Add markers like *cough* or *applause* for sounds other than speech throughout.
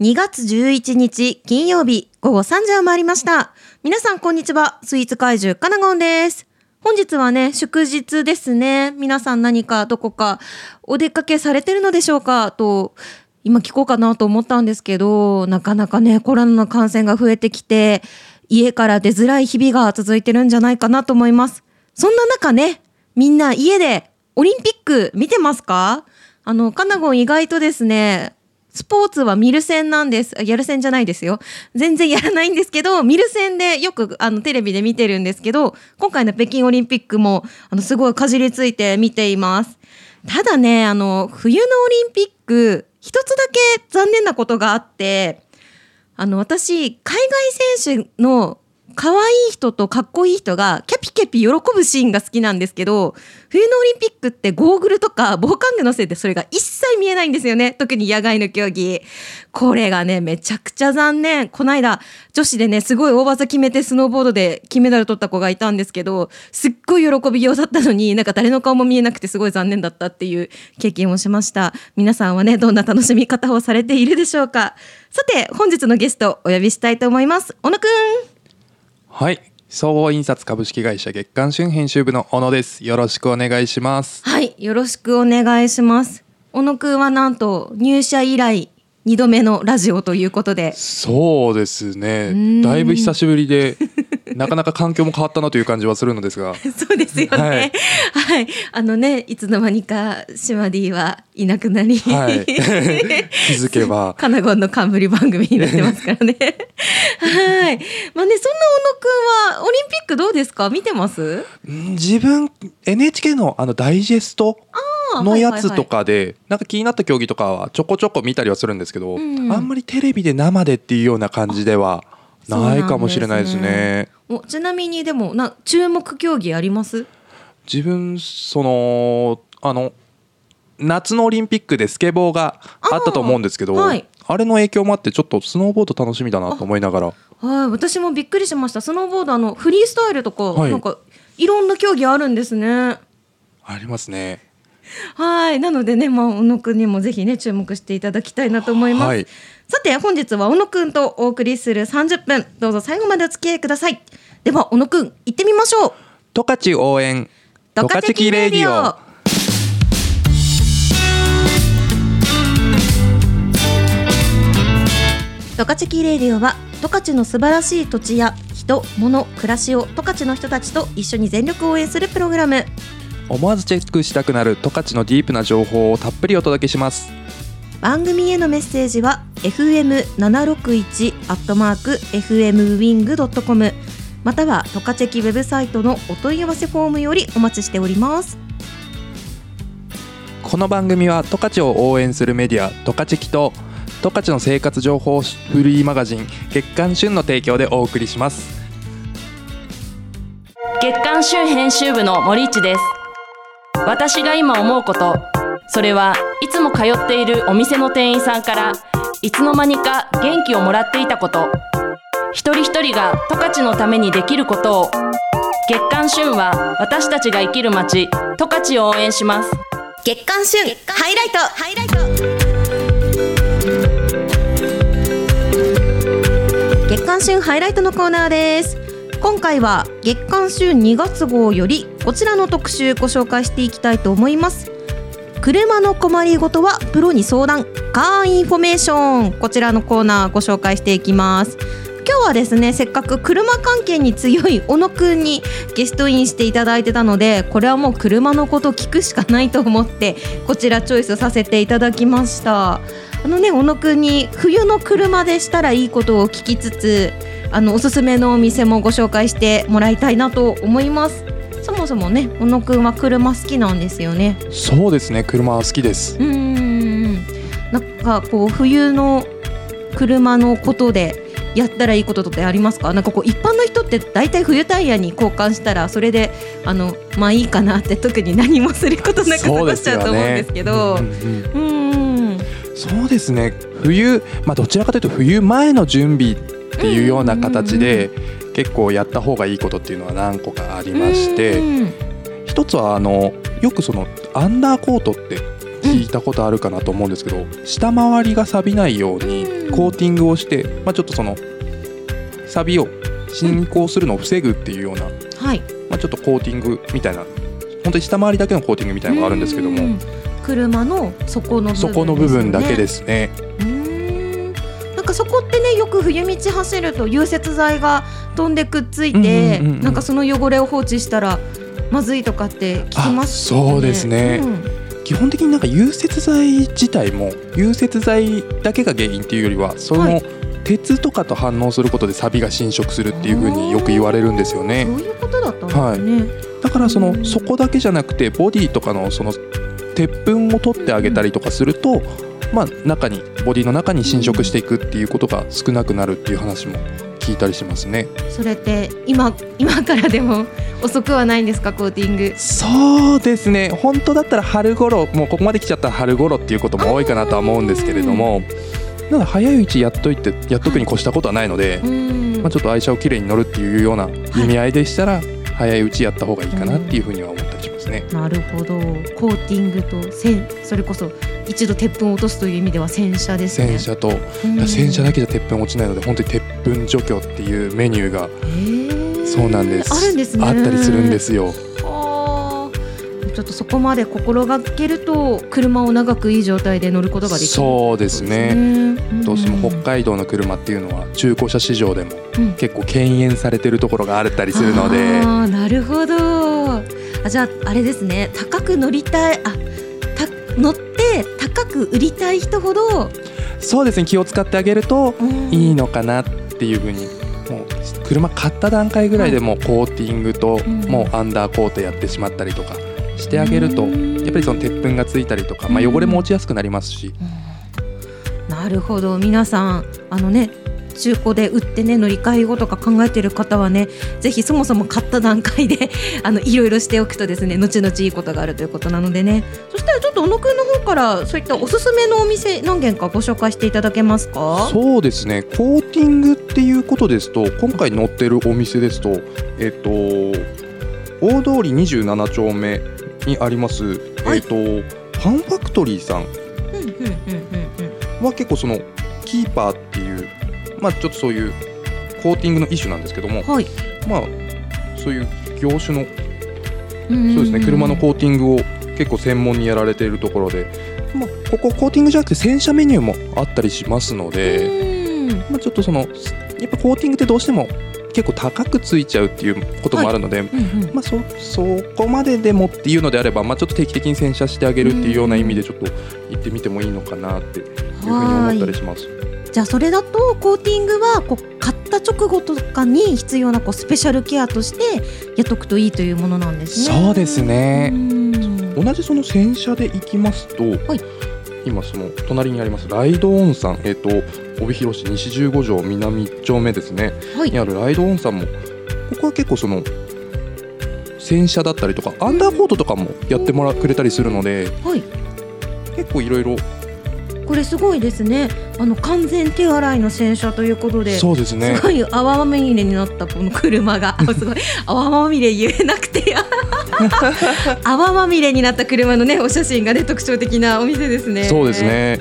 2月11日金曜日午後3時を回りました。皆さんこんにちは。スイーツ怪獣カナゴンです。本日はね、祝日ですね。皆さん何かどこかお出かけされてるのでしょうか？と、今聞こうかなと思ったんですけど、なかなかね、コロナの感染が増えてきて、家から出づらい日々が続いてるんじゃないかなと思います。そんな中ね、みんな家でオリンピック見てますか？あの、カナゴン意外とですね、スポーツは見る線なんです。やる線じゃないですよ。全然やらないんですけど、見る線でよくあのテレビで見てるんですけど、今回の北京オリンピックもあのすごいかじりついて見ています。ただね、あの、冬のオリンピック、一つだけ残念なことがあって、あの、私、海外選手の可愛い人とかっこいい人がキャピキャピ喜ぶシーンが好きなんですけど、冬のオリンピックってゴーグルとか防寒具のせいでそれが一切見えないんですよね。特に野外の競技。これがね、めちゃくちゃ残念。こないだ、女子でね、すごい大技決めてスノーボードで金メダル取った子がいたんですけど、すっごい喜びようだったのに、なんか誰の顔も見えなくてすごい残念だったっていう経験をしました。皆さんはね、どんな楽しみ方をされているでしょうか。さて、本日のゲストお呼びしたいと思います。小野くん。はい。総合印刷株式会社月刊春編集部の小野です。よろしくお願いします。はい、よろしくお願いします。小野くんはなんと入社以来2度目のラジオということで。そうですね。ん。だいぶ久しぶりでなかなか環境も変わったなという感じはするのですが。*laughs* そうですよね。ははい。い。あのね、いつの間にかシマディはいなくなり、はい。*laughs* 気づけば。カナゴンの冠番組になってますからね。はい。まあね、そんな小野くんはオリンピックどうですか？見てます？ん自分 NHK のあのダイジェストのやつとかでなんか気になった競技とかはちょこちょこ見たりはするんですけど、うん。あんまりテレビで生でっていうような感じではないかもしれないですね。おちなみにでもな注目競技あります？自分そのあの夏のオリンピックでスケボーがあったと思うんですけどはいれの影響もあってちょっとスノーボード楽しみだなと思いながらはい、私もびっくりしました。スノーボードあのフリースタイルとか、はいなんかいろんな競技あるんですね。ありますね。はい、なのでね、まあ小野くんにもぜひね注目していただきたいなと思います。はいさて本日は小野くんとお送りする30分、どうぞ最後までお付き合いください。では小野くん行ってみましょう。十勝応援ドカチェキレディオ。ドカチェキレディオは十勝の素晴らしい土地や人、物、暮らしを十勝の人たちと一緒に全力応援するプログラム。思わずチェックしたくなる十勝のディープな情報をたっぷりお届けします。番組へのメッセージは fm761 アットマーク fmwing.com またはトカチェキウェブサイトのお問い合わせフォームよりお待ちしております。この番組は十勝を応援するメディア十勝キと十勝の生活情報フリーマガジン月刊旬の提供でお送りします。月刊旬編集部の森市です。私が今思うこと。それはいつも通っているお店の店員さんからいつの間にか元気をもらっていたこと一人一人が十勝のためにできることを。月刊旬は私たちが生きる街十勝を応援します。月刊旬ハイライト。ハイライト月刊旬ハイライトのコーナーです。今回は月刊旬2月号よりこちらの特集ご紹介していきたいと思います。車の困りごとはプロに相談。カーインフォメーションこちらのコーナーご紹介していきます。はですねせっかく車関係に強い小野くんにゲストインしていただいてたのでこれはもう車のこと聞くしかないと思ってこちらチョイスさせていただきました。あのね小野くんに冬の車でしたらいいことを聞きつつあのおすすめのお店もご紹介してもらいたいなと思います。そもそもね小野くんは車好きなんですよね。そうですね車は好きです。うーん。なんかこう冬の車のことでやったらいいことってありますか？なんかこう一般の人って大体冬タイヤに交換したらそれであのまあいいかなって特に何もすることなく過ごしちゃうと思うんですけど。そうですね。冬、まあ、どちらかというと冬前の準備っていうような形で結構やった方がいいことっていうのは何個かありまして。うん。一つはあのよくそのアンダーコートって聞いたことあるかなと思うんですけど、下回りが錆びないようにうん。コーティングをして、まあ、ちょっとその錆びを進行するのを防ぐっていうような、はい。まあ、ちょっとコーティングみたいな本当に下回りだけのコーティングみたいなのがあるんですけどもうん。車の底の部分そこの部分だけですすね。なんかそこってねよく冬道走ると融雪剤が飛んでくっついて、うんうんうんうん。なんかその汚れを放置したらまずいとかって聞きますよあそうですね。うん基本的になんか融雪剤自体も融雪剤だけが原因っていうよりはそのはい。鉄とかと反応することで錆びが侵食するっていう風によく言われるんですよね。そういうことだったんですね、だからそうん。のそこだけじゃなくてボディとかのその鉄粉を取ってあげたりとかするとまあ中にボディの中に侵食していくっていうことが少なくなるっていう話も聞いたりしますね。それって今今からでも *laughs* 遅くはないんですかコーティング？そうですね。本当だったら春頃もうここまで来ちゃったら春頃っていうことも多いかなとは思うんですけれどもただ早いうちやっといてやっとくに越したことはないので、うん。まあ、ちょっと愛車をきれいに乗るっていうような意味合いでしたら、早いうちやった方がいいかなっていうふうには思ったりしますね。なるほど。コーティングと洗それこそ一度鉄粉を落とすという意味では洗車ですね。洗車と、うん。洗車だけじゃ鉄粉落ちないので本当に鉄粉除去っていうメニューがへー。そうなんです。あるんですね。あったりするんですよ。はあちょっとそこまで心がけると車を長くいい状態で乗ることができる。そうですね。ねどうしても北海道の車っていうのは中古車市場でもうん。結構敬遠されてるところがあったりするので、ああなるほど。あじゃああれですね。高く乗りたいあた乗って高く売りたい人ほど、そうですね気を使ってあげるとうん。いいのかなっていうふうにもう車買った段階ぐらいでもうコーティングとうん。もうアンダーコートやってしまったりとかしてあげるとうん。やっぱりその鉄粉がついたりとか、まあ、汚れも落ちやすくなりますし、なるほど。皆さんあのね中古で売ってね乗り換え後とか考えてる方はねぜひそもそも買った段階で *laughs* あのいろいろしておくとですね後々いいことがあるということなのでね。そしたらちょっと小野くんの方からそういったおすすめのお店何軒かご紹介していただけますか？そうですね。コーティングっていうことですと今回載ってるお店ですとえっと大通り27丁目にあります、はい。えっとパンファクトリーさん。は結構そのキーパーっていうまあちょっとそういうコーティングの一種なんですけどもはい。まあそういう業種のそうですね車のコーティングを結構専門にやられているところで、まあ、ここコーティングじゃなくて洗車メニューもあったりしますので、うん。まあ、ちょっとそのやっぱコーティングってどうしても結構高くついちゃうっていうこともあるので、うんうん。まあ、そそこまででもっていうのであれば、まあ、ちょっと定期的に洗車してあげるっていうような意味でちょっと行ってみてもいいのかなっていうふうに思ったりします。じゃあそれだとコーティングはこう買った直後とかに必要なこうスペシャルケアとしてやっとくといいというものなんですね。そうですね。うん。同じその洗車で行きますと、はい。今その隣にありますライドオンさん、えっと帯広市西15条南1丁目ですね。はい。にあるライドオンさんもここは結構その洗車だったりとかアンダーコートとかもやってもらくれたりするのではい。結構いろいろこれすごいですね。あの完全手洗いの洗車ということで。そうですね。すごい泡まみれになったこの車が。あすごい。泡まみれ言えなくて。*laughs* 泡まみれになった車のねお写真がね特徴的なお店ですね。そうですね。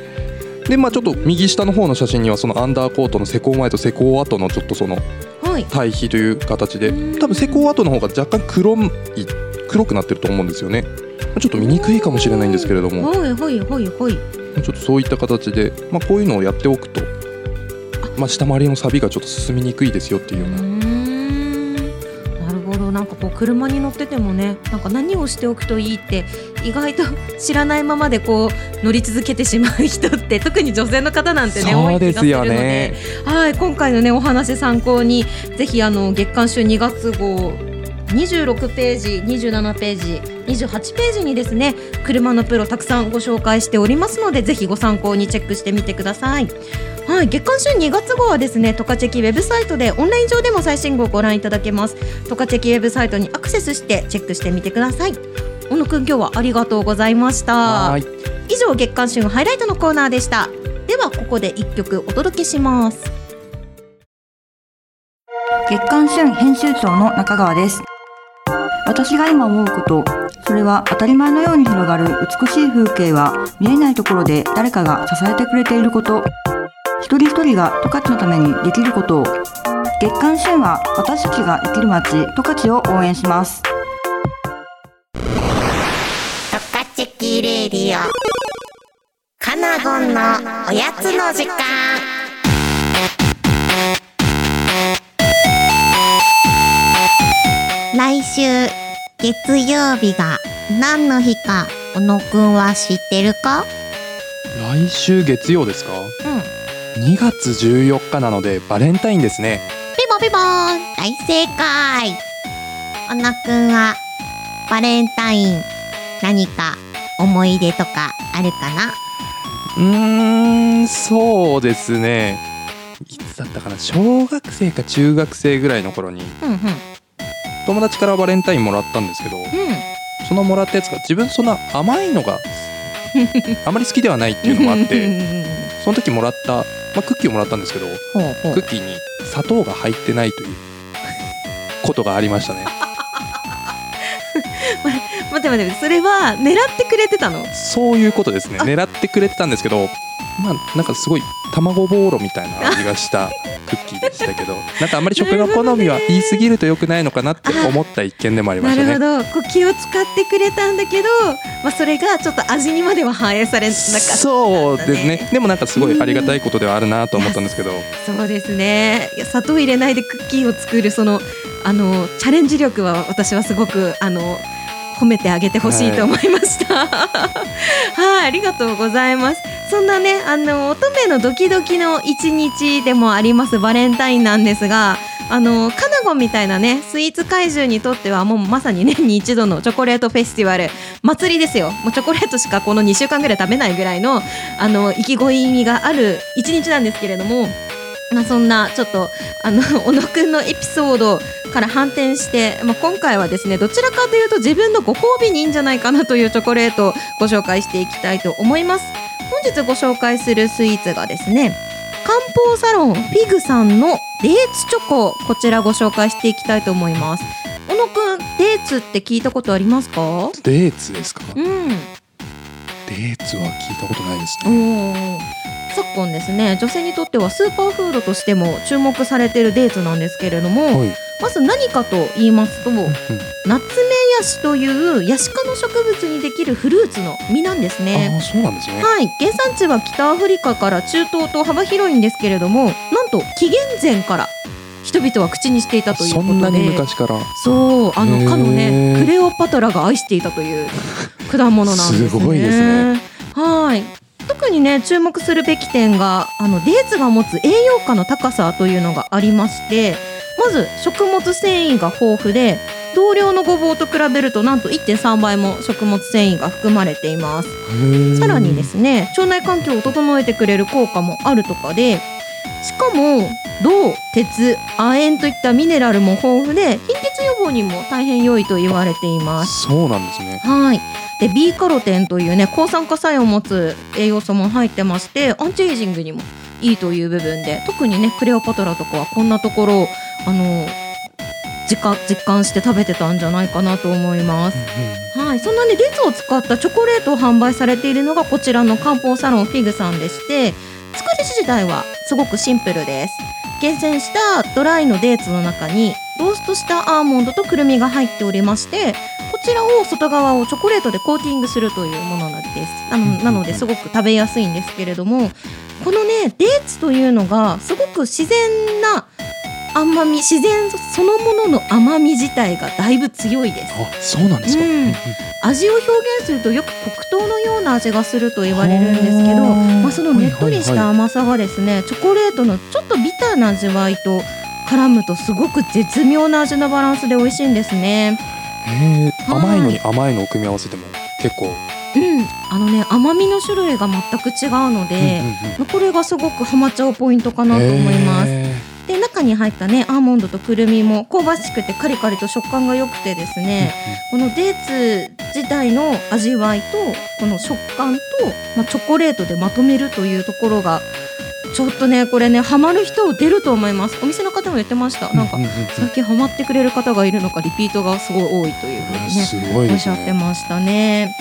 でまあちょっと右下の方の写真にはそのアンダーコートの施工前と施工後のちょっとそのはい。対比という形でうん。多分施工後の方が若干黒い黒くなってると思うんですよね。ちょっと見にくいかもしれないんですけれども。はいはいはいはいちょっとそういった形で、まあ、こういうのをやっておくと、まあ、下回りの錆がちょっと進みにくいですよっていうような、なるほど。なんかこう車に乗っててもねなんか何をしておくといいって意外と知らないままでこう乗り続けてしまう人って *laughs* 特に女性の方なんてね多い気がするので。すよねではい今回のねお話参考にぜひあの月刊誌2月号26ページ27ページ28ページにですね車のプロたくさんご紹介しておりますのでぜひご参考にチェックしてみてください。はい、月刊週2月号はですねトカチェキウェブサイトでオンライン上でも最新号をご覧いただけます。トカチェキウェブサイトにアクセスしてチェックしてみてください。小野くん今日はありがとうございました。はーい。以上月刊週ハイライトのコーナーでした。ではここで一曲お届けします。月刊旬編集長の中川です私が今思うことそれは当たり前のように広がる美しい風景は見えないところで誰かが支えてくれていること。一人一人が十勝のためにできること。を月刊旬は私たちが生きる街十勝を応援します。トカチキレディオ。カナゴンのおやつの時間。来週月曜日が何の日か小野くんは知ってるか？来週月曜ですか？うん。2月14日なのでバレンタインですね。ピボピボ大正解！小野くんはバレンタイン何か思い出とかあるかな？うーんそうですね。いつだったかな？小学生か中学生ぐらいの頃にうんうん友達からバレンタインもらったんですけどそのもらったやつが自分そんな甘いのが *laughs* あまり好きではないっていうのもあってその時もらった、まあ、クッキーをもらったんですけどクッキーに砂糖が入ってないということがありましたね。*laughs* 待って待ってそれは狙ってくれてたの？そういうことですね。狙ってくれてたんですけどまあなんかすごい卵ボーロみたいな味がしたクッキーでしたけど。なんかあんまり食の好みは言い過ぎると良くないのかなって思った一件でもありまなしたね。るほど。こう気を使ってくれたんだけど、まあ、それがちょっと味にまでは反映されなかったそうですね。でもなんかすごいありがたいことではあるなと思ったんですけど。そうですね。砂糖入れないでクッキーを作るそのあのチャレンジ力は私はすごくあの褒めてあげてほしいと思いました。はい、ありがとうございます。そんなね、あの乙女のドキドキの一日でもありますバレンタインなんですが、あのカナゴみたいなねスイーツ怪獣にとってはもうまさに年に一度のチョコレートフェスティバル祭りですよ。もうチョコレートしかこの2週間ぐらい食べないぐらいのあの意気込みがある一日なんですけれども。まあ、そんなちょっとあの小野くんのエピソードから反転して、まあ、今回はですねどちらかというと自分のご褒美にいいんじゃないかなというチョコレートをご紹介していきたいと思います日ご紹介するスイーツがですね漢方サロンフィグさんのデーツチョコこちらご紹介していきたいと思います。小野くんデーツって聞いたことありますか？デーツですか？うん。デーツは聞いたことないですおねー。昨今ですね女性にとってはスーパーフードとしても注目されているデーツなんですけれども、はいまず何かと言いますとうんナツメヤシというヤシ科の植物にできるフルーツの実なんですね。そうなんですね。はい。原産地は北アフリカから中東と幅広いんですけれどもなんと紀元前から人々は口にしていたということで。そんなに昔から。そう。あのかのねクレオパトラが愛していたという果物なんですね。すごいですね。はい。特にね注目するべき点があのデーツが持つ栄養価の高さというのがありましてまず食物繊維が豊富で同量のごぼうと比べるとなんと1.3倍も食物繊維が含まれています。さらにですね腸内環境を整えてくれる効果もあるとかでしかも銅鉄亜鉛といったミネラルも豊富で貧血予防にも大変良いと言われています。そうなんですね。はい。で B カロテンというね抗酸化作用を持つ栄養素も入ってましてアンチエイジングにもいいという部分で特にねクレオパトラとかはこんなところをあの実感実感して食べてたんじゃないかなと思います。はい、そんなねデーツを使ったチョコレートを販売されているのがこちらの漢方サロンフィグさんでして作り自体はすごくシンプルです。厳選したドライのデーツの中にローストしたアーモンドとくるみが入っておりましてこちらを外側をチョコレートでコーティングするというものなんです。なのなのですごく食べやすいんですけれどもこのねデーツというのがすごく自然な甘み自然そのものの甘み自体がだいぶ強いです。あそうなんですか、うん味を表現するとよく黒糖のような味がすると言われるんですけど、はあまあ、そのねっとりした甘さがですね、チョコレートのちょっとビターな味わいと絡むとすごく絶妙な味のバランスで美味しいんですね。甘いのに甘いのを組み合わせても結構、うん、あのね甘みの種類が全く違うので、これがすごくハマっちゃうポイントかなと思います。中に入ったねアーモンドとくるみも香ばしくてカリカリと食感が良くてですーね、このデーツ自体の味わいとこの食感と、まあ、チョコレートでまとめるというところがちょっとねこれねハマる人出ると思いますお店の方も言ってましたなんか最近ハマってくれる方がいるのかリピートがすごい多いというふうにねすごいですおっしゃってね。ましたね。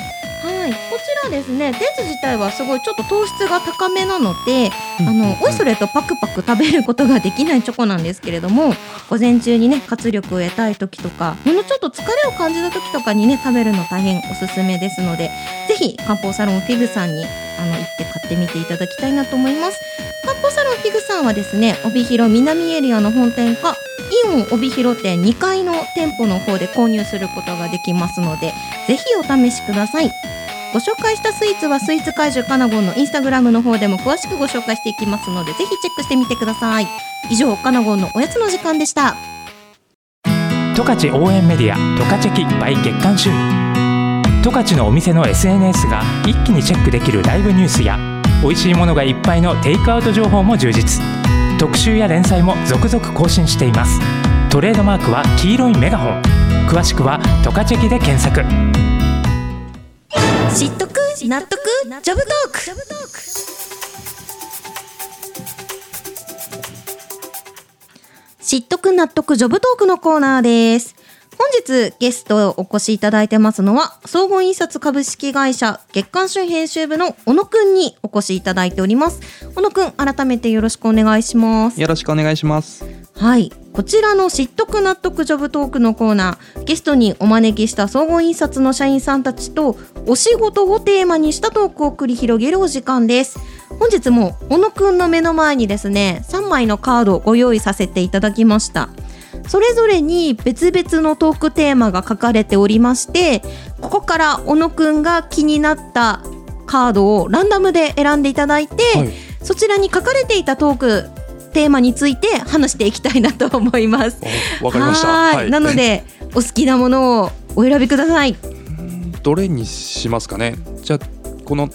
はい、こちらですね、デツ自体はすごいちょっと糖質が高めなので、あのおいそれとパクパク食べることができないチョコなんですけれども、午前中にね活力を得たい時とか、ほんのちょっと疲れを感じた時とかにね食べるの大変おすすめですので、ぜひ漢方サロンフィグさんにあの行って買ってみていただきたいなと思います。漢方サロンフィグさんはですね、帯広南エリアの本店か。イオン帯広店2階の店舗の方で購入することができますのでぜひお試しくださいご紹介したスイーツはスイーツ怪獣カナゴンのインスタグラムの方でも詳しくご紹介していきますのでぜひチェックしてみてください。以上カナゴンのおやつの時間でした。十勝応援メディア十勝チェキ by 月刊週十勝のお店の SNS が一気にチェックできるライブニュースや美味しいものがいっぱいのテイクアウト情報も充実。特集や連載も続々更新しています。トレードマークは黄色いメガホン。詳しくは「トカチェキ」で検索。知っとく納得ジョブトーク。知っとく納得ジョブトークのコーナーです。本日ゲストお越しいただいてますのは総合印刷株式会社月刊誌編集部の小野くんにお越しいただいております小野くん改めてよろしくお願いしますよろしくお願いします。はい。こちらの知っとく納得ジョブトークのコーナー、ゲストにお招きした総合印刷の社員さんたちと、お仕事をテーマにしたトークを繰り広げるお時間です。本日も小野くんの目の前にですね、3枚のカードをご用意させていただきました。それぞれに別々のトークテーマが書かれておりまして、ここから小野くんが気になったカードをランダムで選んでいただいて、はいそちらに書かれていたトークテーマについて話していきたいなと思います。*laughs* おわかりました。はいなのでお好きなものをお選びください。どれにしますかね。じゃあこの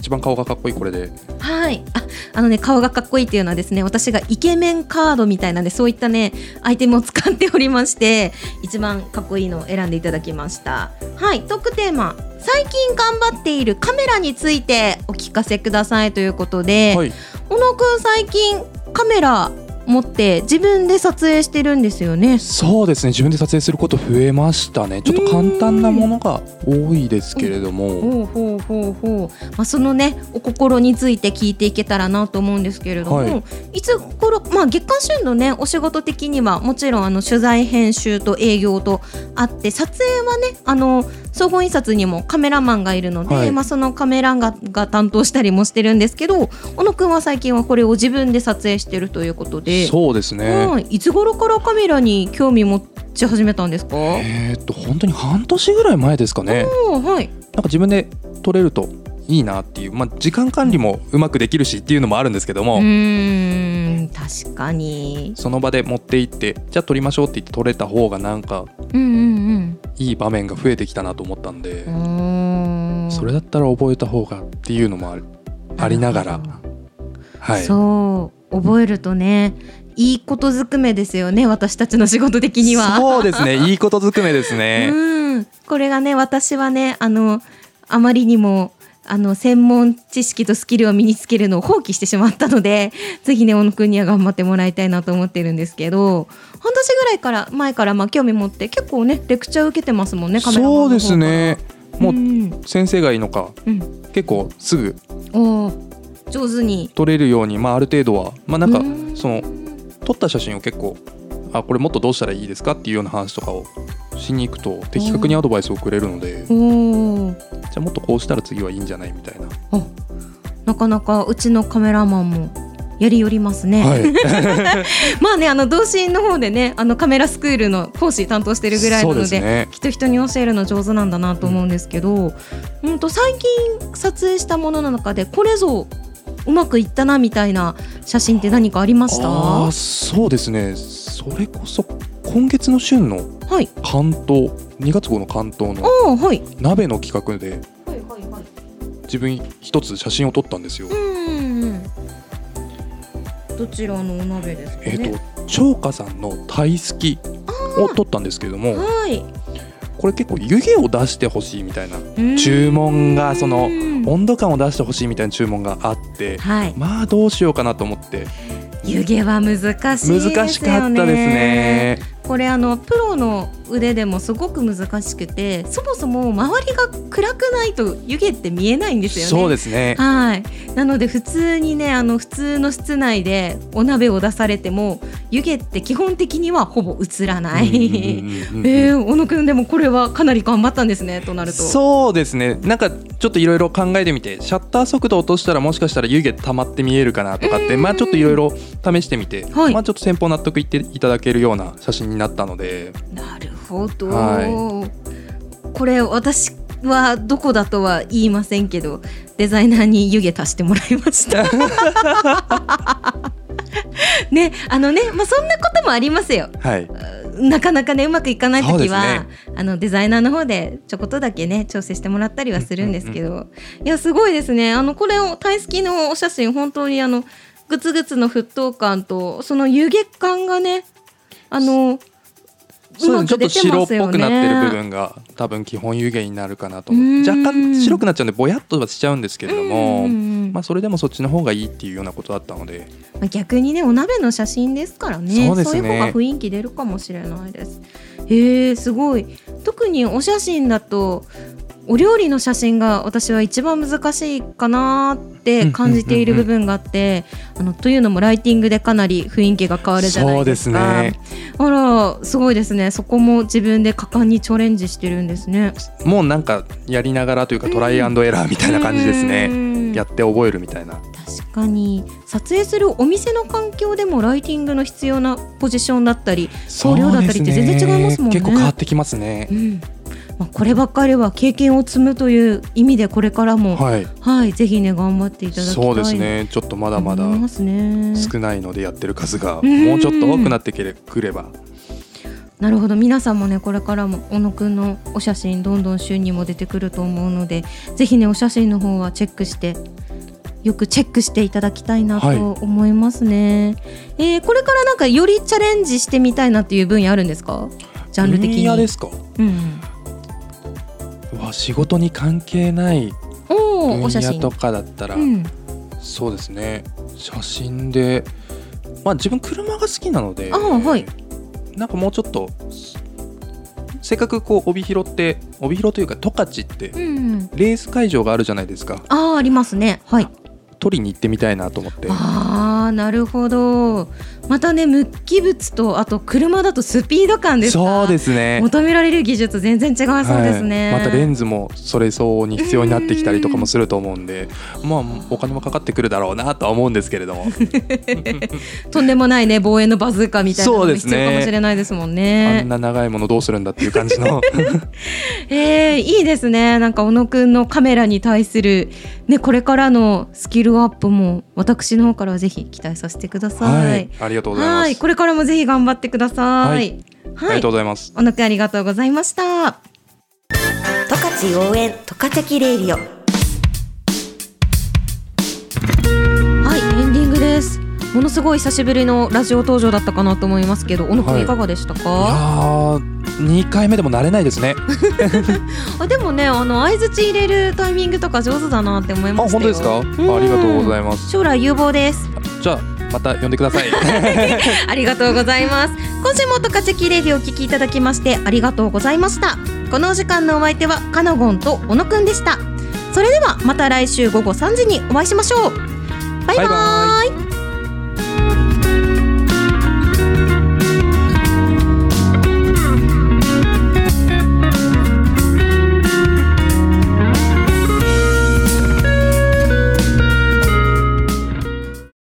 一番顔がかっこいいこれで。はい。あ、あのね顔がかっこいいっていうのはですね、私がイケメンカードみたいなんでそういったねアイテムを使っておりまして、一番かっこいいのを選んでいただきました。はい。トークテーマ。最近頑張っているカメラについてお聞かせくださいということで、はい。小野くん最近カメラ持って自分で撮影してるんですよね。そうですね。自分で撮影すること増えましたね。ちょっと簡単なものが多いですけれども。ほうほうほうほう、まあ、そのねお心について聞いていけたらなと思うんですけれども、はいい、つ頃、まあ、月刊旬のねお仕事的にはもちろんあの取材編集と営業とあって撮影はねあの総合印刷にもカメラマンがいるので、はいまあ、そのカメラがが担当したりもしてるんですけど小野くんは最近はこれを自分で撮影してるということで。そうですね。はい、いつ頃からカメラに興味持ち始めたんですか？えーっと本当に半年ぐらい前ですかね。はい。なんか自分で撮れるといいなっていう、まあ、時間管理もうまくできるしっていうのもあるんですけども、うーん確かに。その場で持って行ってじゃあ撮りましょうって言って撮れた方がなんかうんうんいい場面が増えてきたなと思ったんでう、ん。それだったら覚えた方がっていうのもありながら、はい、そう覚えるとねいいことずくめですよね私たちの仕事的には。そうですねいいことずくめですね。うん。これがね私はねあのあまりにも。あの専門知識とスキルを身につけるのを放棄してしまったので *laughs* ぜひね小野くんには頑張ってもらいたいなと思ってるんですけど半年ぐらいから前からまあ興味持って結構ねレクチャー受けてますもんねカメラマンそうですね。もううん。先生がいいのかうん。結構すぐ。上手に。撮れるように、まあ、ある程度は、まあ、なんかうん。その撮った写真を結構あこれもっとどうしたらいいですかっていうような話とかをしに行くと的確にアドバイスをくれるのでじゃあもっとこうしたら次はいいんじゃないみたいな。なかなかうちのカメラマンもやりよりますね、はい、*laughs* まあねあの同心の方でねあのカメラスクールの講師担当してるぐらいなのでね。きっと人に教えるの上手なんだなと思うんですけど、うん、と最近撮影したものの中でこれぞうまくいったなみたいな写真って何かありました？そうですね。それこそ今月の旬のはい。関東2月号の関東のはい。鍋の企画ではいはいはい。自分一つ写真を撮ったんですよ。うんうんどちらのお鍋ですかね？えっ、と長華さんのタイすきを撮ったんですけれども、はい。これ結構湯気を出してほしいみたいなうん。注文がそのうん温度感を出してほしいみたいな注文があってはい。まあどうしようかなと思って。湯気は難しいですよね。難しかったですね。これあのプロの腕でもすごく難しくてそもそも周りが暗くないと湯気って見えないんですよね。そうですね。はい、なので普通にねあの普通の室内でお鍋を出されても湯気って基本的にはほぼ映らない。えー、小野くんでもこれはかなり頑張ったんですねとなると。そうですね。なんかちょっといろいろ考えてみてシャッター速度落としたらもしかしたら湯気溜まって見えるかなとかってうん。まあちょっといろいろ試してみて、はい。まあちょっと先方納得いっていただけるような写真になったので。なるほど、はこれ私はどこだとは言いませんけどデザイナーに湯気足してもらいました。*laughs* ねあのねまあそんなこともありますよ。はい。なかなかねうまくいかない時は、そうあのデザイナーの方でちょこっとだけね調整してもらったりはするんですけど、いやすごいですね。あのこれをタイスキのお写真本当にあのグツグツの沸騰感とその湯気感がねあのそうちょっと白っぽくなってる部分が多分基本湯気になるかなと若干白くなっちゃうんでぼやっとはしちゃうんですけれどうんもまあそれでもそっちの方がいいっていうようなことだったので。まあ逆にねお鍋の写真ですからね。そうですね。いう方が雰囲気出るかもしれないです。へえすごい。特にお写真だとお料理の写真が私は一番難しいかなって感じている部分があってあのというのもライティングでかなり雰囲気が変わるじゃないですか。そうですね。あらすごいですね。そこも自分で果敢にチャレンジしてるんですね。もうなんかやりながらというかトライアンドエラーみたいな感じですうねん。やって覚えるみたいな。確かに。撮影するお店の環境でもライティングの必要なポジションだったり香料だったりって全然違いますもんね。結構変わってきますね。うんまあ、こればっかりは経験を積むという意味でこれからもはい、はいぜひね頑張っていただきたいそうですね。ちょっとまだまだ少ないのでやってる数がうん。もうちょっと多くなってくれば。なるほど。皆さんもねこれからも小野くんのお写真どんどん週にも出てくると思うのでぜひねお写真の方はチェックしてよくチェックしていただきたいなはい。と思いますね、えーこれからなんかよりチャレンジしてみたいなっていう分野あるんですか？ジャンル的に。分野ですか？うん、うわ仕事に関係ない分野とかだったらうん。そうですね。写真でまあ自分車が好きなのではい。なんかもうちょっとせっかくこう帯広って帯広というか十勝ってうん、レース会場があるじゃないですか。ああありますね。はい取りに行ってみたいなと思って。ああなるほど。またね無機物とあと車だとスピード感ですか。そうですね。求められる技術全然違いそうですね、はい。またレンズもそれ相応に必要になってきたりとかもすると思うんでまあお金もかかってくるだろうなとは思うんですけれども。*laughs* とんでもないね望遠のバズーカみたいなのもそうですね。必要かもしれないですもんあねんな長いものどうするんだっていう感じの。*laughs* えー、いいですね。なんか小野くんのカメラに対するねこれからのスキルアップも私の方からはぜひ期待させてください。はいありがとうございます。はいこれからもぜひ頑張ってください。はいはい、ありがとうございます。小野くんありがとうございました。十勝応援十勝キレイディオ。はいエンディングです。ものすごい久しぶりのラジオ登場だったかなと思いますけど小野くい。いかがでしたいやか、ー2回目でも慣れないですね。*laughs* あでもねあの相槌入れるタイミングとか上手だなって思いあましたよ。本当ですか？あうん。りがとうございます。将来有望です。じゃあまた呼んでください。*laughs* *laughs* ありがとうございます。今週もトカチェキレディをお聞きいただきましてありがとうございました。このお時間のお相手はカナゴンと小野くんでした。それではまた来週午後3時にお会いしましょう。バイバイ。バイバイ